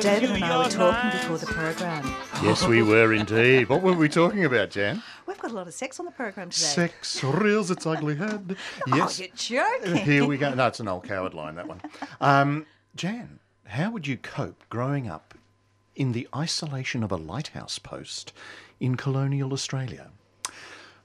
David and I were talking before the program. Yes, we were indeed. What were we talking about, Jan? We've got a lot of sex on the program today. Sex rears its ugly head. Yes. Oh, you're joking. Here we go. No, it's an old coward line, that one. Um, Jan, how would you cope growing up in the isolation of a lighthouse post in colonial Australia?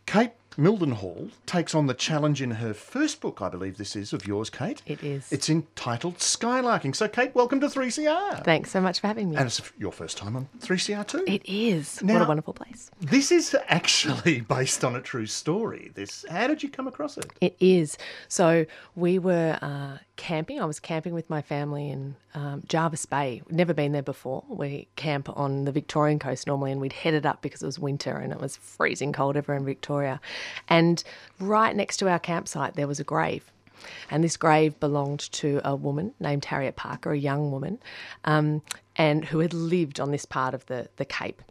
Kate Mildenhall takes on the challenge in her first book, I believe this is, of yours, Kate. It is. It's entitled Skylarking. So, Kate, welcome to 3CR. Thanks so much for having me. And it's your first time on 3CR too. it is. what a wonderful place. This is actually based on a true story. This, how did you come across it? It is. So we were uh, camping. I was camping with my family in um, Jervis Bay. Never been there before. We camp on the Victorian coast normally, and we'd headed up because it was winter and it was freezing cold over in Victoria. And right next to our campsite, there was a grave. And this grave belonged to a woman named Harriet Parker, a young woman, um, and who had lived on this part of the, the Cape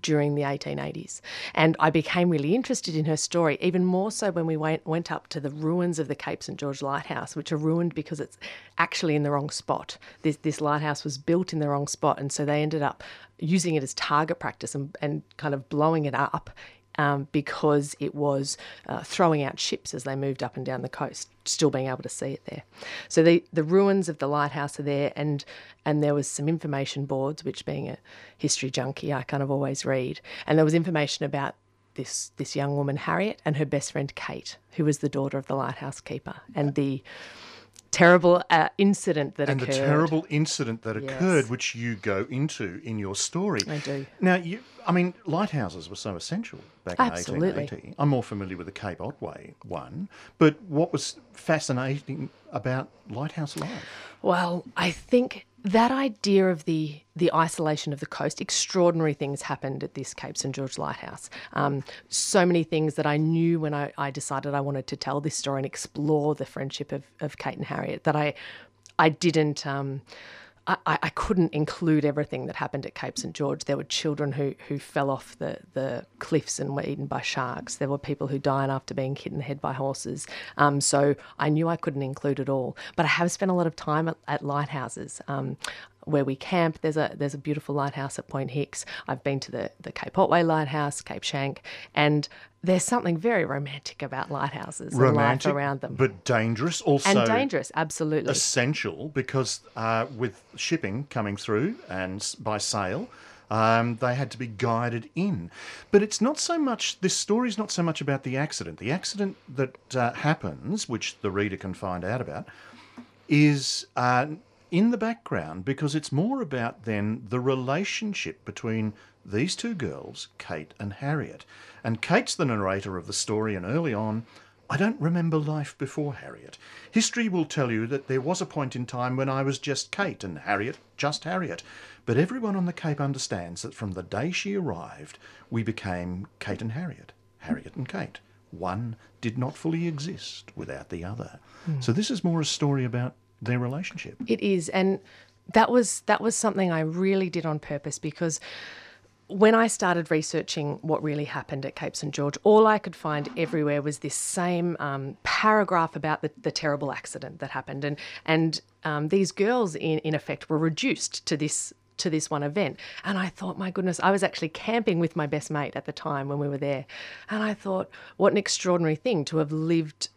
during the 1880s. And I became really interested in her story, even more so when we went, went up to the ruins of the Cape St George Lighthouse, which are ruined because it's actually in the wrong spot. This, this lighthouse was built in the wrong spot, and so they ended up using it as target practice and, and kind of blowing it up. Um, because it was uh, throwing out ships as they moved up and down the coast, still being able to see it there. So the, the ruins of the lighthouse are there, and and there was some information boards, which being a history junkie, I kind of always read, and there was information about this this young woman Harriet and her best friend Kate, who was the daughter of the lighthouse keeper, and the terrible uh, incident that occurred. And occurred. the terrible incident that Yes. occurred, which you go into in your story. I do. Now, you, I mean, lighthouses were so essential back in 1880. I'm more familiar with the Cape Otway one, but what was fascinating about lighthouse life? Well, I think that idea of the the isolation of the coast, extraordinary things happened at this Cape St George Lighthouse. Um, so many things that I knew when I, I decided I wanted to tell this story and explore the friendship of, of Kate and Harriet that I I didn't. Um, I, I couldn't include everything that happened at Cape St George. There were children who, who fell off the, the cliffs and were eaten by sharks. There were people who died after being hit in the head by horses. Um, so I knew I couldn't include it all. But I have spent a lot of time at, at lighthouses. Um, where we camp, there's a there's a beautiful lighthouse at Point Hicks. I've been to the the Cape Otway Lighthouse, Cape Schanck, and there's something very romantic about lighthouses Romantic, and life around them, but dangerous. Also, and dangerous, absolutely. essential because uh, with shipping coming through and by sail, um, they had to be guided in. But it's not so much, this story is not so much about the accident. The accident that uh, happens, which the reader can find out about, is uh, in the background because it's more about then the relationship between these two girls, Kate and Harriet. And Kate's the narrator of the story, and early on, I don't remember life before Harriet. History will tell you that there was a point in time when I was just Kate and Harriet just Harriet. But everyone on the Cape understands that from the day she arrived, we became Kate and Harriet, Harriet and Kate. One did not fully exist without the other. Hmm. So this is more a story about their relationship. It is, and that was that was something I really did on purpose because when I started researching what really happened at Cape St George, all I could find everywhere was this same um, paragraph about the, the terrible accident that happened, and and um, these girls in in effect were reduced to this to this one event. And I thought, my goodness, I was actually camping with my best mate at the time when we were there, and I thought, what an extraordinary thing to have lived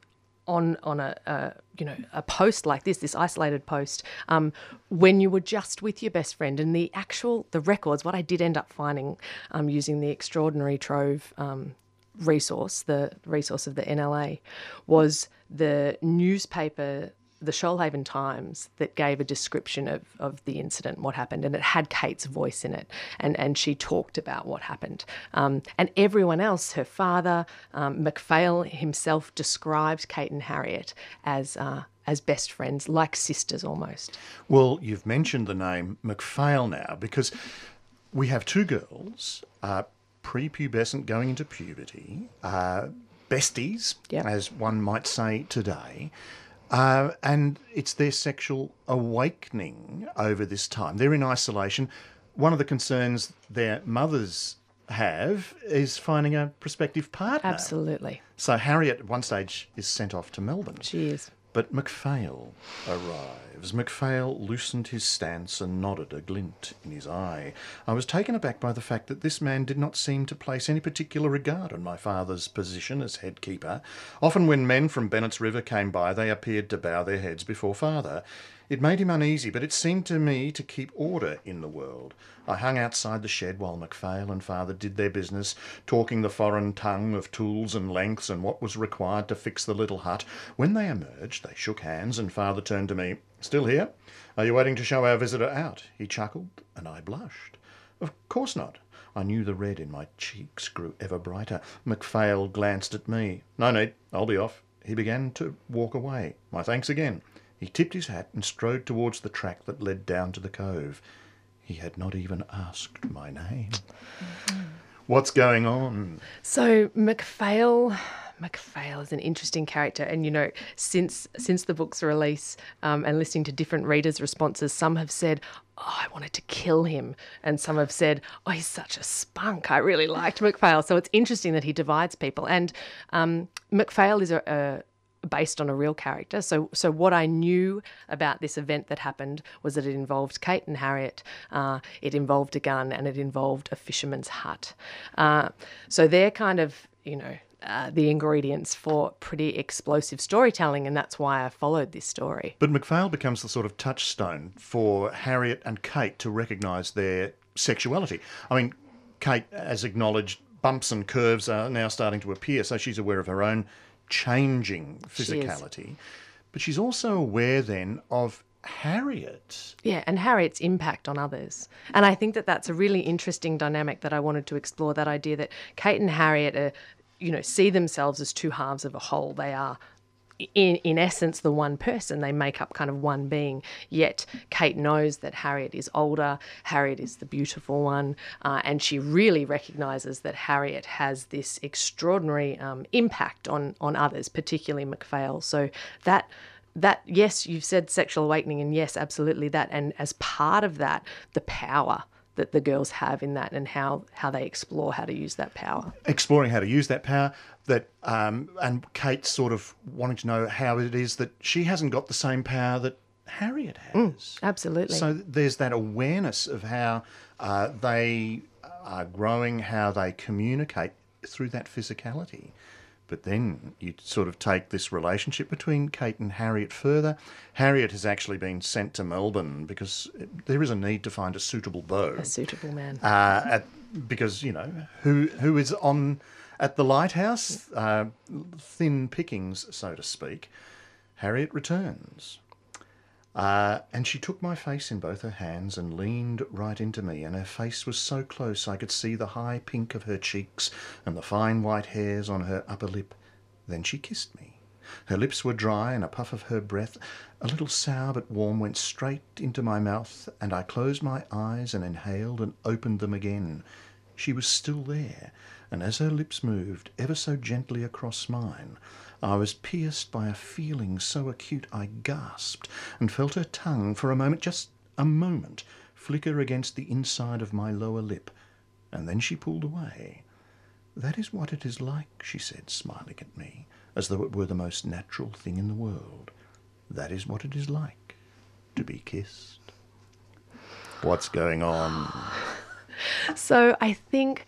on on a, a you know a post like this, this isolated post, um, when you were just with your best friend, and the actual the records. What I did end up finding um, using the extraordinary trove. Um, resource the resource of the NLA was the newspaper the Shoalhaven Times that gave a description of, of the incident, what happened, and it had Kate's voice in it, and, and she talked about what happened. Um, and everyone else, her father, um, MacPhail himself, described Kate and Harriet as uh, as best friends, like sisters almost. Well, you've mentioned the name MacPhail now because we have two girls, uh, prepubescent going into puberty, uh, besties, Yep. as one might say today. Uh, and it's their sexual awakening over this time. They're in isolation. One of the concerns their mothers have is finding a prospective partner. Absolutely, So Harriet at one stage is sent off to Melbourne. she is. But MacPhail arrives. MacPhail loosened his stance and nodded, a glint in his eye. I was taken aback by the fact that this man did not seem to place any particular regard on my father's position as head keeper. Often, when men from Bennett's River came by, they appeared to bow their heads before father. It made him uneasy, but it seemed to me to keep order in the world. I hung outside the shed while MacPhail and father did their business, talking the foreign tongue of tools and lengths and what was required to fix the little hut. When they emerged, they shook hands, and father turned to me. Still here? Are you waiting to show our visitor out? He chuckled, and I blushed. Of course not. I knew the red in my cheeks grew ever brighter. MacPhail glanced at me. No need. I'll be off. He began to walk away. My thanks again. He tipped his hat and strode towards the track that led down to the cove. He had not even asked my name. What's going on? So MacPhail, MacPhail is an interesting character, and you know, since since the book's release um, and listening to different readers' responses, some have said, "Oh, I wanted to kill him," and some have said, "Oh, he's such a spunk. I really liked MacPhail." So it's interesting that he divides people, and um, MacPhail is a, a based on a real character. So, so what I knew about this event that happened was that it involved Kate and Harriet, uh, it involved a gun, and it involved a fisherman's hut. Uh, so they're kind of, you know, uh, the ingredients for pretty explosive storytelling, and that's why I followed this story. But MacPhail becomes the sort of touchstone for Harriet and Kate to recognise their sexuality. I mean, Kate, as acknowledged, bumps and curves are now starting to appear, so she's aware of her own changing physicality. But she's also aware then of Harriet. Yeah, and Harriet's impact on others. And I think that that's a really interesting dynamic that I wanted to explore that idea that Kate and Harriet are, you know, see themselves as two halves of a whole. They are in, in essence the one person. They make up kind of one being. Yet kate knows that harriet is older harriet is the beautiful one uh, and she really recognizes that harriet has this extraordinary um, impact on on others particularly macphail. So that that yes you've said sexual awakening and yes absolutely that. And as part of that the power that the girls have in that and how, how they explore how to use that power. Exploring how to use that power, that um, and Kate sort of wanting to know how it is that she hasn't got the same power that Harriet has. Mm, absolutely. So there's that awareness of how uh, they are growing, how they communicate through that physicality. But then you sort of take this relationship between Kate and Harriet further. Harriet has actually been sent to Melbourne because there is a need to find a suitable beau. A suitable man. Uh, at, because, you know, who who is on at the lighthouse? Uh, thin pickings, so to speak. Harriet returns. Uh, and she took my face in both her hands and leaned right into me, and her face was so close I could see the high pink of her cheeks and the fine white hairs on her upper lip. Then she kissed me. Her lips were dry, and a puff of her breath, a little sour but warm, went straight into my mouth, and I closed my eyes and inhaled and opened them again. She was still there, and as her lips moved ever so gently across mine, I was pierced by a feeling so acute I gasped and felt her tongue for a moment, just a moment, flicker against the inside of my lower lip, and then she pulled away. That is what it is like, she said, smiling at me, as though it were the most natural thing in the world. That is what it is like to be kissed. What's going on? So I think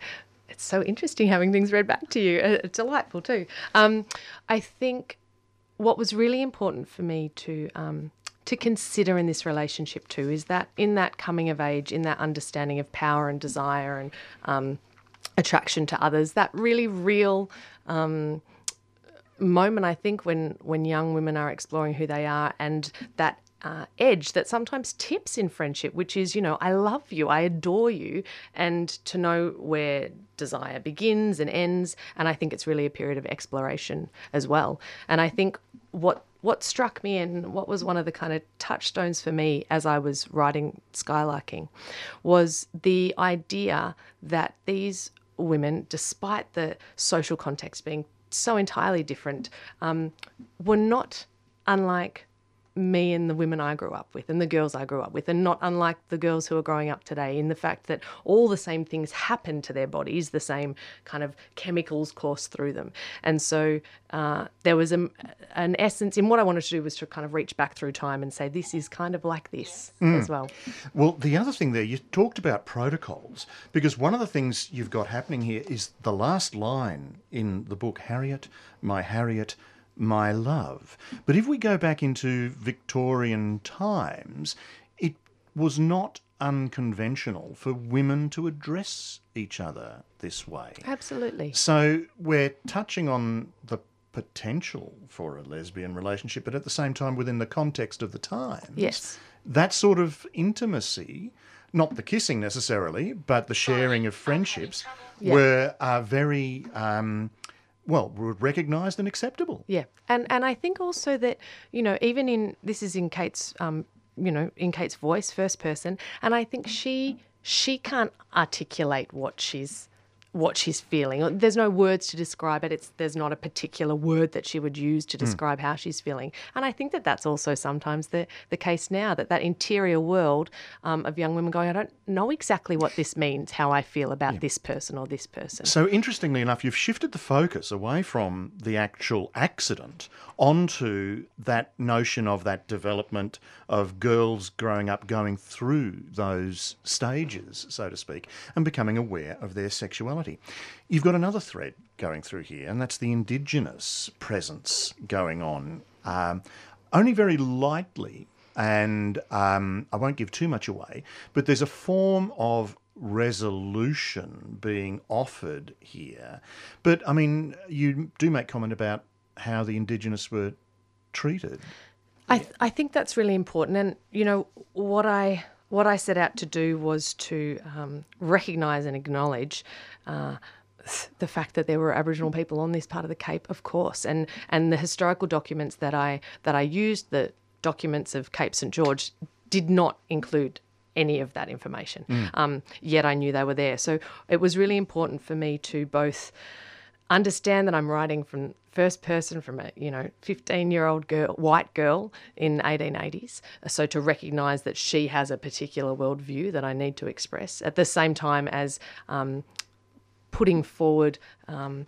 it's so interesting having things read back to you. Uh, delightful too. Um, I think what was really important for me to um, to consider in this relationship too is that in that coming of age, in that understanding of power and desire and um, attraction to others, that really real um, moment I think when when young women are exploring who they are and that uh, edge that sometimes tips in friendship, which is, you know, I love you, I adore you, and to know where desire begins and ends. And I think it's really a period of exploration as well. And I think what what struck me and what was one of the kind of touchstones for me as I was writing Skylarking was the idea that these women, despite the social context being so entirely different, um, were not unlike me and the women I grew up with and the girls I grew up with, and not unlike the girls who are growing up today, in the fact that all the same things happen to their bodies, the same kind of chemicals course through them. And so uh, there was a, an essence in what I wanted to do was to kind of reach back through time and say, this is kind of like this as well. Well, the other thing there, you talked about protocols, because one of the things you've got happening here is the last line in the book Harriet, my Harriet, my love. But if we go back into Victorian times, it was not unconventional for women to address each other this way. Absolutely. So we're touching on the potential for a lesbian relationship, but at the same time within the context of the times. Yes. That sort of intimacy, not the kissing necessarily, but the sharing of friendships, Yeah. were uh, very, um, well, recognised and acceptable. Yeah, and and I think also that you know even in this is in Kate's um you know in Kate's voice first person, and I think she she can't articulate what she's what she's feeling. There's no words to describe it. It's there's not a particular word that she would use to describe how she's feeling. And I think that that's also sometimes the the case now that that interior world um, of young women going, I don't know exactly what this means, how I feel about this person or this person. So, interestingly enough, you've shifted the focus away from the actual accident onto that notion of that development of girls growing up, going through those stages, so to speak, and becoming aware of their sexuality. You've got another thread going through here, and that's the Indigenous presence going on. Um, only very lightly and um, I won't give too much away, but there's a form of resolution being offered here. But I mean, you do make comment about how the Indigenous were treated. I, th- I think that's really important, and you know what I what I set out to do was to um, recognise and acknowledge. Uh, the fact that there were Aboriginal people on this part of the Cape, of course, and and the historical documents that I that I used, the documents of Cape St George, did not include any of that information. Um, yet I knew they were there, so it was really important for me to both understand that I'm writing from first person from a you know 15 year old girl white girl in 1880s so to recognize that she has a particular worldview that I need to express at the same time as um, putting forward um,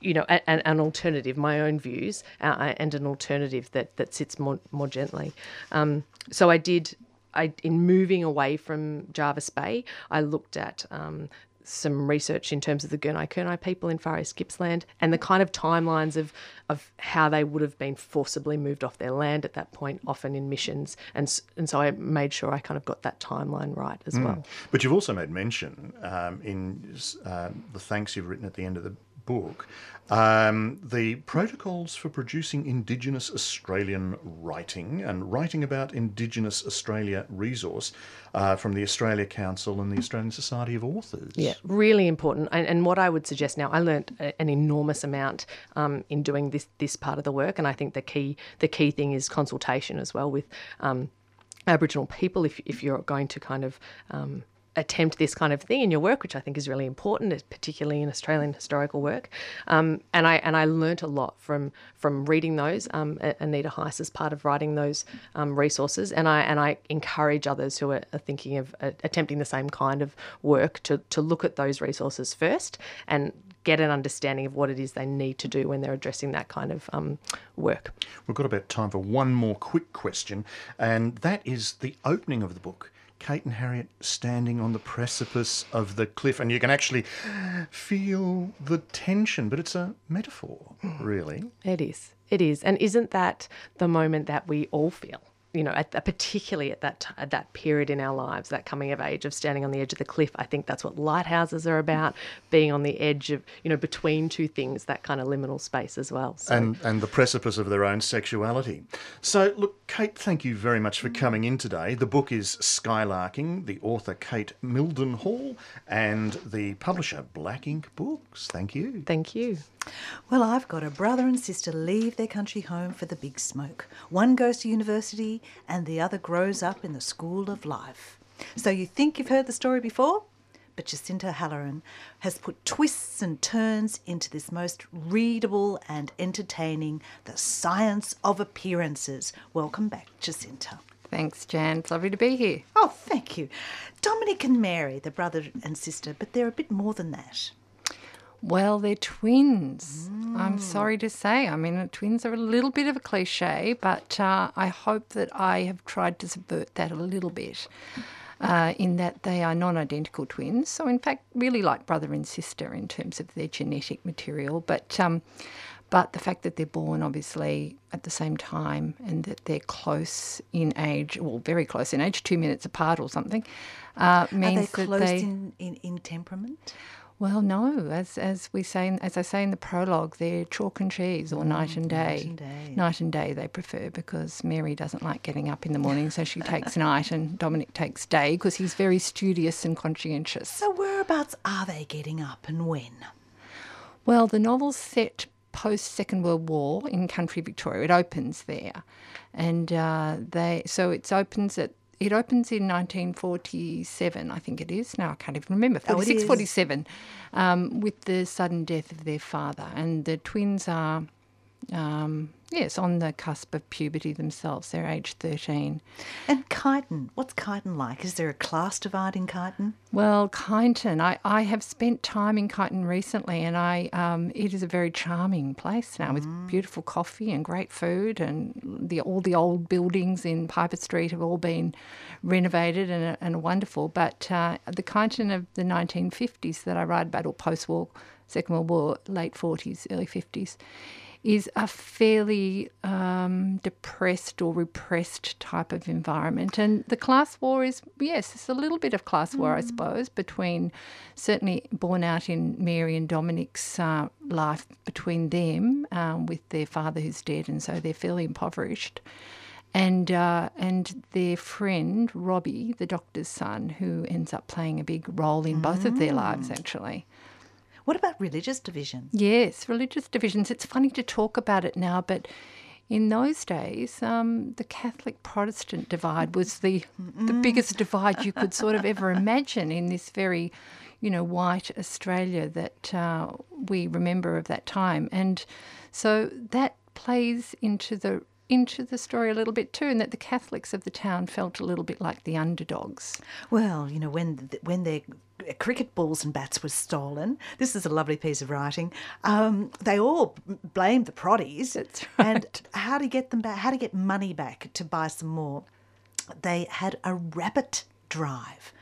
you know a, an, an alternative my own views uh, and an alternative that that sits more more gently. Um, so I did I in moving away from Jervis Bay I looked at um, some research in terms of the Gunai Kurnai people in Far East Gippsland and the kind of timelines of, of how they would have been forcibly moved off their land at that point, often in missions. And, and so I made sure I kind of got that timeline right as well. But you've also made mention um, in uh, the thanks you've written at the end of the book um, the protocols for producing Indigenous Australian writing and writing about Indigenous Australia resource uh, from the Australia Council and the Australian Society of Authors. Yeah, really important. And, and what I would suggest now, I learnt an enormous amount um, in doing this this part of the work, and I think the key the key thing is consultation as well with um, Aboriginal people. If if you're going to kind of um, attempt this kind of thing in your work, which I think is really important, particularly in Australian historical work. Um, and I and I learnt a lot from from reading those. Um, Anita Heiss is part of writing those um, resources, and I and I encourage others who are, are thinking of uh, attempting the same kind of work to to look at those resources first and get an understanding of what it is they need to do when they're addressing that kind of um, work. We've got about time for one more quick question, and that is the opening of the book. Kate and Harriet standing on the precipice of the cliff, and you can actually feel the tension, but it's a metaphor, mm. really. It is. It is. And isn't that the moment that we all feel? You know, at, particularly at that at that period in our lives, that coming of age of standing on the edge of the cliff. I think that's what lighthouses are about, being on the edge of, you know, between two things, that kind of liminal space as well. So and and the precipice of their own sexuality. So, look, Kate, thank you very much for coming in today. The book is Skylarking, the author Kate Mildenhall, and the publisher Black Inc. Books. Thank you. thank you. Well, I've got a brother and sister leave their country home for the big smoke. One goes to university and the other grows up in the school of life. So you think you've heard the story before? but Jacinta Halloran has put twists and turns into this most readable and entertaining The Science of Appearances. Welcome back, Jacinta. Thanks, Jan. It's lovely to be here. Oh, thank you. Dominic and Mary, the brother and sister, but they're a bit more than that. Well, they're twins. I'm sorry to say. I mean, twins are a little bit of a cliche, but uh, I hope that I have tried to subvert that a little bit. Uh, in that they are non identical twins. So, in fact, really like brother and sister in terms of their genetic material. But, um, but the fact that they're born obviously at the same time and that they're close in age, well, very close in age, two minutes apart or something, uh, Are means they that close they. in, in, in temperament? Well, no, as as we say, in- as I say in the prologue, they're chalk and cheese or night and day. and day. Night and day they prefer because Mary doesn't like getting up in the morning, so she takes night, and Dominic takes day because he's very studious and conscientious. So, whereabouts are they getting up and when? Well, the novel's set post Second World War in country Victoria. It opens there, and uh, they so it opens at. It opens in 1947, I think it is. Now I can't even remember. Oh, it 46, is. 47, um, with the sudden death of their father. And the twins are, um, yes, on the cusp of puberty themselves. They're age 13. And Kyneton, what's Kyneton like? Is there a class divide in Kyneton? Well, Kyneton, I, I have spent time in Kyneton recently, and I um, it is a very charming place now with beautiful coffee and great food, and the all the old buildings in Piper Street have all been renovated and, and wonderful. But uh, the Kyneton of the 1950s that I write about, or post-war, Second World War, late 40s, early 50s, is a fairly um, depressed or repressed type of environment. And the class war is, yes, it's a little bit of class war, I suppose, between certainly born out in Mary and Dominic's uh, life between them um, with their father who's dead, and so they're fairly impoverished. And uh, and their friend Robbie, the doctor's son, who ends up playing a big role in both of their lives, actually. What about religious divisions? Yes, religious divisions. It's funny to talk about it now, but in those days, um, the Catholic Protestant divide was the the biggest divide you could sort of ever imagine in this very, you know, white Australia that uh, we remember of that time, and so that plays into the into the story a little bit too, and that the Catholics of the town felt a little bit like the underdogs. Well, you know, when when their cricket balls and bats were stolen, this is a lovely piece of writing. Um, they all blamed the proddies. That's And how to get them back? How to get money back to buy some more? They had a rabbit drive.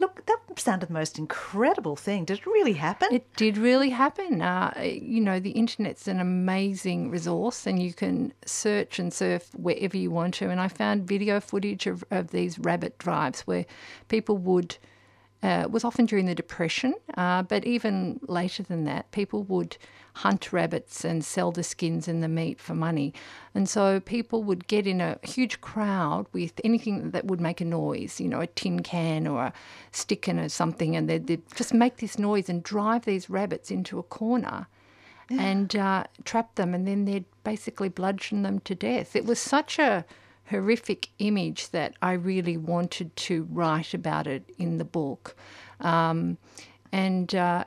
Look, that sounded the most incredible thing. Did it really happen? It did really happen. Uh, you know, the internet's an amazing resource and you can search and surf wherever you want to. And I found video footage of, of these rabbit drives where people would, uh, was often during the Depression, uh, but even later than that, people would hunt rabbits and sell the skins and the meat for money. And so people would get in a huge crowd with anything that would make a noise, you know, a tin can or a stick and or something, and they'd, they'd just make this noise and drive these rabbits into a corner and uh, trap them, and then they'd basically bludgeon them to death. It was such a horrific image that I really wanted to write about it in the book. Um, and uh,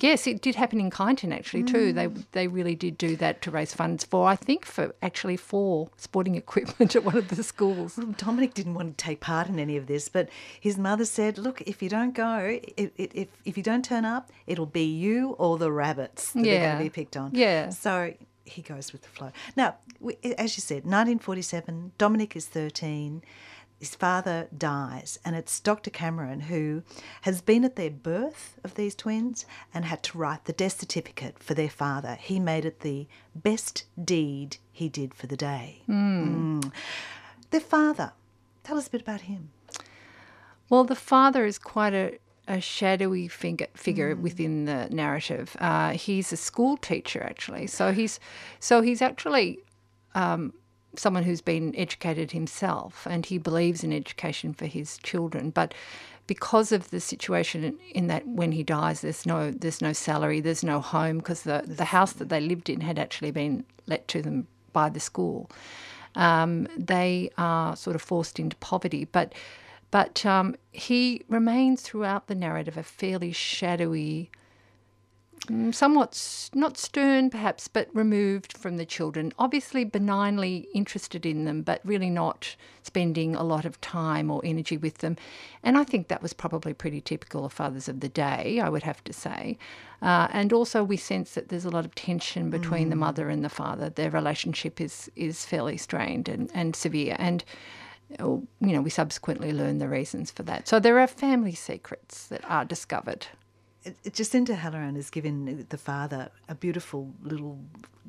yes, it did happen in Kyneton actually too. They they really did do that to raise funds for I think for actually for sporting equipment at one of the schools. Well, Dominic didn't want to take part in any of this, but his mother said, "Look, if you don't go, it, it, if if you don't turn up, it'll be you or the rabbits that are going to be picked on." Yeah. So he goes with the flow. Now, we, as you said, 1947. Dominic is 13. His father dies, and it's Dr. Cameron who has been at their birth of these twins and had to write the death certificate for their father. He made it the best deed he did for the day. Mm. Their father, tell us a bit about him. Well, the father is quite a, a shadowy figure, figure within the narrative. Uh, he's a school teacher, actually. So he's so he's actually um, someone who's been educated himself, and he believes in education for his children. But because of the situation in, in that when he dies, there's no there's no salary, there's no home because the the house that they lived in had actually been let to them by the school. Um, they are sort of forced into poverty, but But um, he remains throughout the narrative a fairly shadowy, mm, somewhat not stern perhaps, but removed from the children. Obviously, benignly interested in them, but really not spending a lot of time or energy with them. And I think that was probably pretty typical of fathers of the day, I would have to say. Uh, and also, we sense that there's a lot of tension between the mother and the father. Their relationship is is fairly strained and, and severe. And uh, you know, we subsequently learn the reasons for that. So there are family secrets that are discovered. Jacinta Halloran has given the father a beautiful little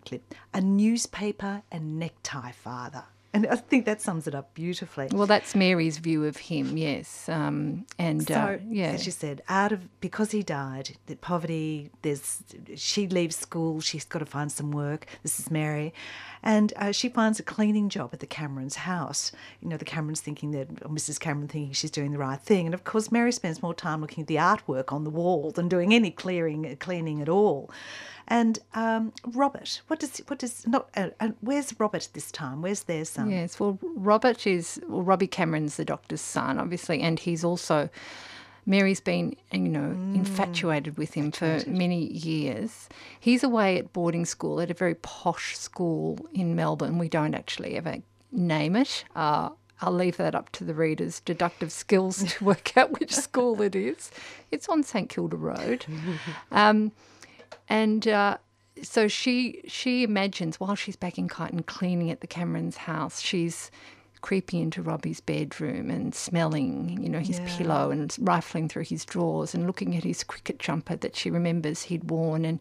clip a newspaper and necktie father. And I think that sums it up beautifully. Well, that's Mary's view of him, yes. Um, and So, uh, yeah, as you said, out of because he died, the poverty. There's she leaves school. She's got to find some work. This is Mary, and uh, she finds a cleaning job at the Cameron's house. You know, the Camerons thinking that or Mrs. Cameron thinking she's doing the right thing, and of course, Mary spends more time looking at the artwork on the wall than doing any clearing cleaning at all. And um, Robert, what does what does not? Uh, uh, where's Robert this time? Where's their son? Yes, well, Robert is, well, Robbie Cameron's the doctor's son, obviously, and he's also, Mary's been, you know, infatuated with him for many years. He's away at boarding school at a very posh school in Melbourne. We don't actually ever name it. Uh, I'll leave that up to the reader's deductive skills to work out which school it is. It's on St Kilda Road. Um, and uh, so she she imagines while she's back in Kyneton cleaning at the Cameron's house, she's creeping into Robbie's bedroom and smelling, you know, his Yeah. pillow and rifling through his drawers and looking at his cricket jumper that she remembers he'd worn and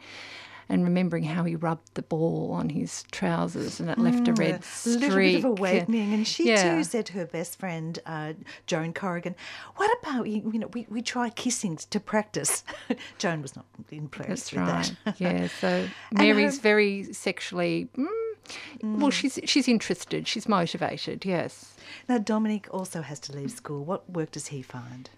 and remembering how he rubbed the ball on his trousers and it left a red Mm, a streak. little bit of awakening. And she Yeah. too said to her best friend, uh, Joan Corrigan, "What about you? You know, we, we try kissing to practice." Joan was not impressed That's with right. that. yeah. So Mary's her- very sexually. Mm, Well, she's she's interested. She's motivated. Yes. now Dominic also has to leave school. What work does he find?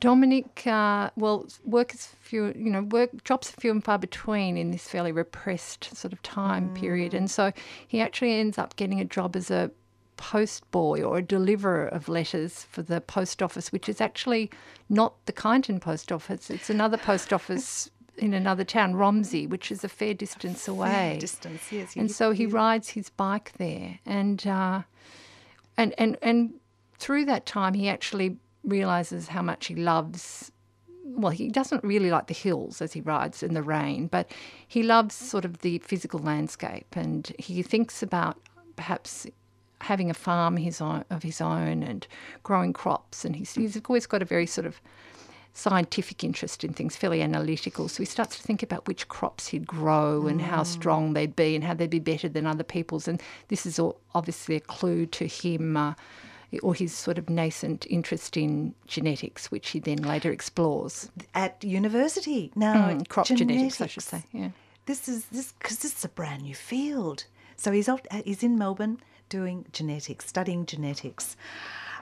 Dominic, uh, well, work is few, you know, work jobs are few and far between in this fairly repressed sort of time period, and so he actually ends up getting a job as a post boy or a deliverer of letters for the post office, which is actually not the Kyneton post office. It's another post office in another town, Romsey, which is a fair distance away. Distance, yes. and you- so he you- rides his bike there, and uh, and and and through that time, he actually realizes how much he loves. Well, he doesn't really like the hills as he rides in the rain, but he loves sort of the physical landscape, and he thinks about perhaps having a farm his own, of his own and growing crops, and he's, he's always got a very sort of scientific interest in things, fairly analytical. So he starts to think about which crops he'd grow and how strong they'd be and how they'd be better than other people's. And this is all obviously a clue to him. Uh, or his sort of nascent interest in genetics, which he then later explores. at university now. Mm, crop genetics, I should say. Yeah. This is this because this is a brand new field. So he's off, uh, he's in Melbourne doing genetics, studying genetics.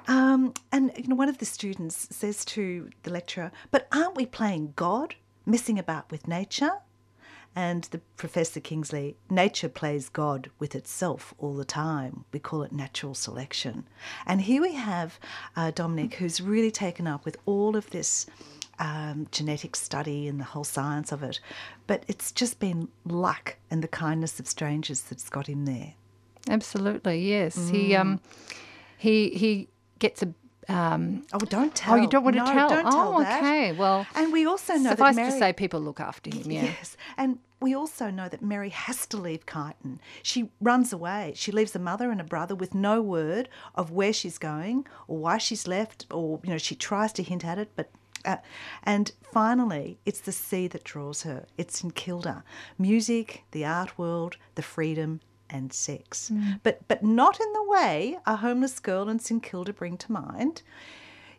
Um, and you know, one of the students says to the lecturer, "But aren't we playing God, messing about with nature?" And the Professor Kingsley, nature plays God with itself all the time. We call it natural selection. And here we have uh, Dominic, who's really taken up with all of this um, genetic study and the whole science of it. But it's just been luck and the kindness of strangers that's got him there. Absolutely, yes. He um, he he gets a um, Oh, don't tell. Oh, you don't want to tell? Don't tell oh, that. okay. Well, And we also know suffice that Mary, to say, people look after him. Yeah. Yes, and we also know that Mary has to leave Kyneton. She runs away. She leaves a mother and a brother with no word of where she's going or why she's left, or you know, she tries to hint at it, but. Uh, and finally, it's the sea that draws her. It's St Kilda, music, the art world, the freedom, and sex. But but not in the way a homeless girl in St Kilda bring to mind.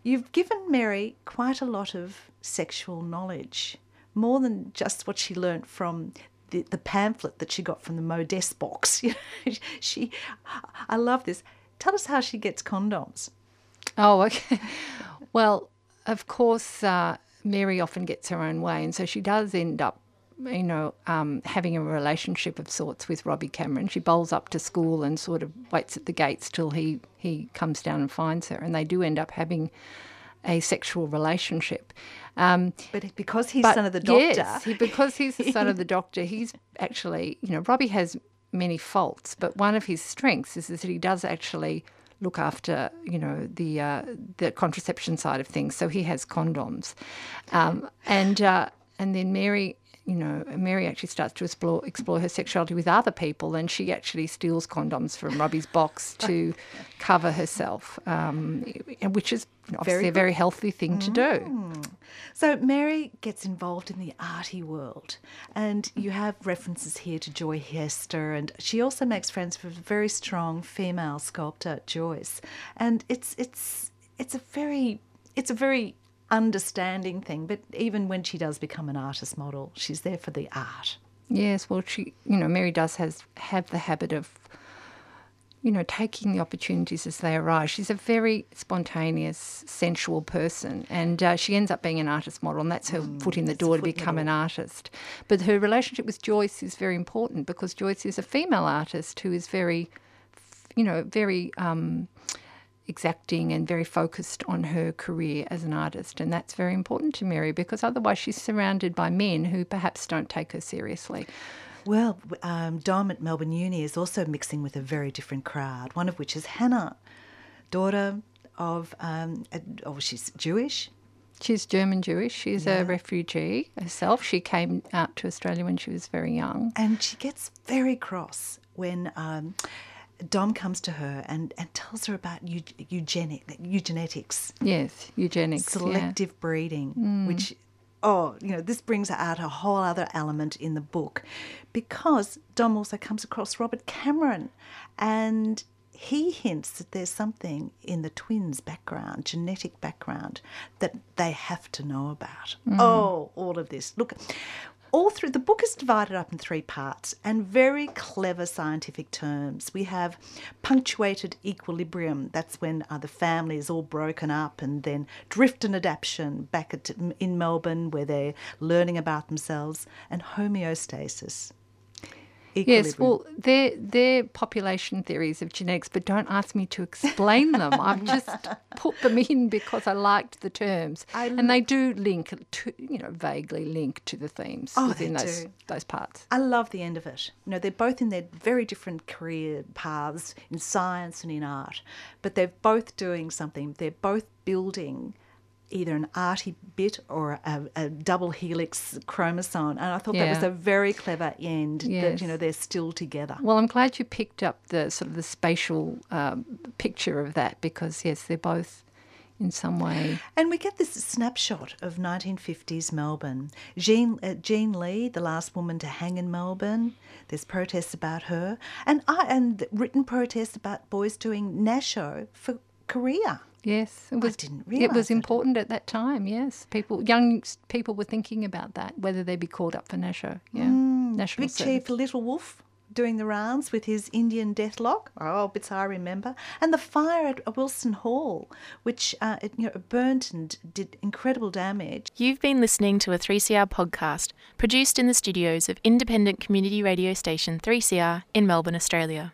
You've given Mary quite a lot of sexual knowledge, more than just what she learnt from the, the pamphlet that she got from the Modess box. She, I love this. Tell us how she gets condoms. Oh, okay. Well, of course, uh, Mary often gets her own way, and so she does end up you know, um, having a relationship of sorts with Robbie Cameron. She bowls up to school and sort of waits at the gates till he, he comes down and finds her. And they do end up having a sexual relationship. Um, But because he's but son of the doctor, Yes, he, because he's the son of the doctor, he's actually, you know, Robbie has many faults, but one of his strengths is, is that he does actually look after, you know, the uh, the contraception side of things. So he has condoms, um, and uh, and then Mary. You know, Mary actually starts to explore explore her sexuality with other people, and she actually steals condoms from Robbie's box to cover herself, um, which is obviously a very healthy thing to do. So Mary gets involved in the arty world, and you have references here to Joy Hester, and she also makes friends with a very strong female sculptor, Joyce, and it's it's it's a very it's a very understanding thing. But even when she does become an artist model, she's there for the art. Yes, well, she, you know, Mary does has have the habit of, you know, taking the opportunities as they arise. She's a very spontaneous, sensual person, and uh, she ends up being an artist model, and that's her foot in the door to foot in the become an artist. But her relationship with Joyce is very important because Joyce is a female artist who is very, you know, very. Um, exacting and very focused on her career as an artist. And that's very important to Mary because otherwise she's surrounded by men who perhaps don't take her seriously. Well, um, Dom at Melbourne Uni is also mixing with a very different crowd, one of which is Hannah, daughter of, um, a, oh, she's Jewish. She's German Jewish. She's a refugee herself. She came out to Australia when she was very young. And she gets very cross when um, Dom comes to her and, and tells her about eu- eugenic, eugenetics, Yes, eugenics. yeah. selective breeding, mm. which, oh, you know, this brings out a whole other element in the book because Dom also comes across Robert Cameron and he hints that there's something in the twins' background, genetic background, that they have to know about. Mm. Oh, all of this. Look, all through the book is divided up in three parts and very clever scientific terms. We have punctuated equilibrium, that's when uh, the family is all broken up, and then drift and adaptation back at, in Melbourne where they're learning about themselves, and homeostasis. Yes, well, they're, they're population theories of genetics, but don't ask me to explain them. I've just put them in because I liked the terms. I and they do link, to, you know, vaguely link to the themes Oh, within those, do. those parts. I love the end of it. You know, they're both in their very different career paths in science and in art, but they're both doing something. They're both building either an arty bit or a, a double helix chromosome. And I thought that was a very clever end that, you know, they're still together. Well, I'm glad you picked up the sort of the spatial um, picture of that because, yes, they're both in some way. And we get this snapshot of 1950s Melbourne. Jean, uh, Jean Lee, the last woman to hang in Melbourne. There's protests about her, and I, and written protests about boys doing nasho for Korea. Yes, it was. didn't realize it was that. important at that time. Yes, people, young people were thinking about that, whether they'd be called up for Nasho. Yeah, national Big service. Chief Little Wolf doing the rounds with his Indian deathlock. Oh, bits I remember. And the fire at Wilson Hall, which uh, it, you know burned and did incredible damage. You've been listening to a 3CR podcast produced in the studios of independent community radio station 3CR in Melbourne, Australia.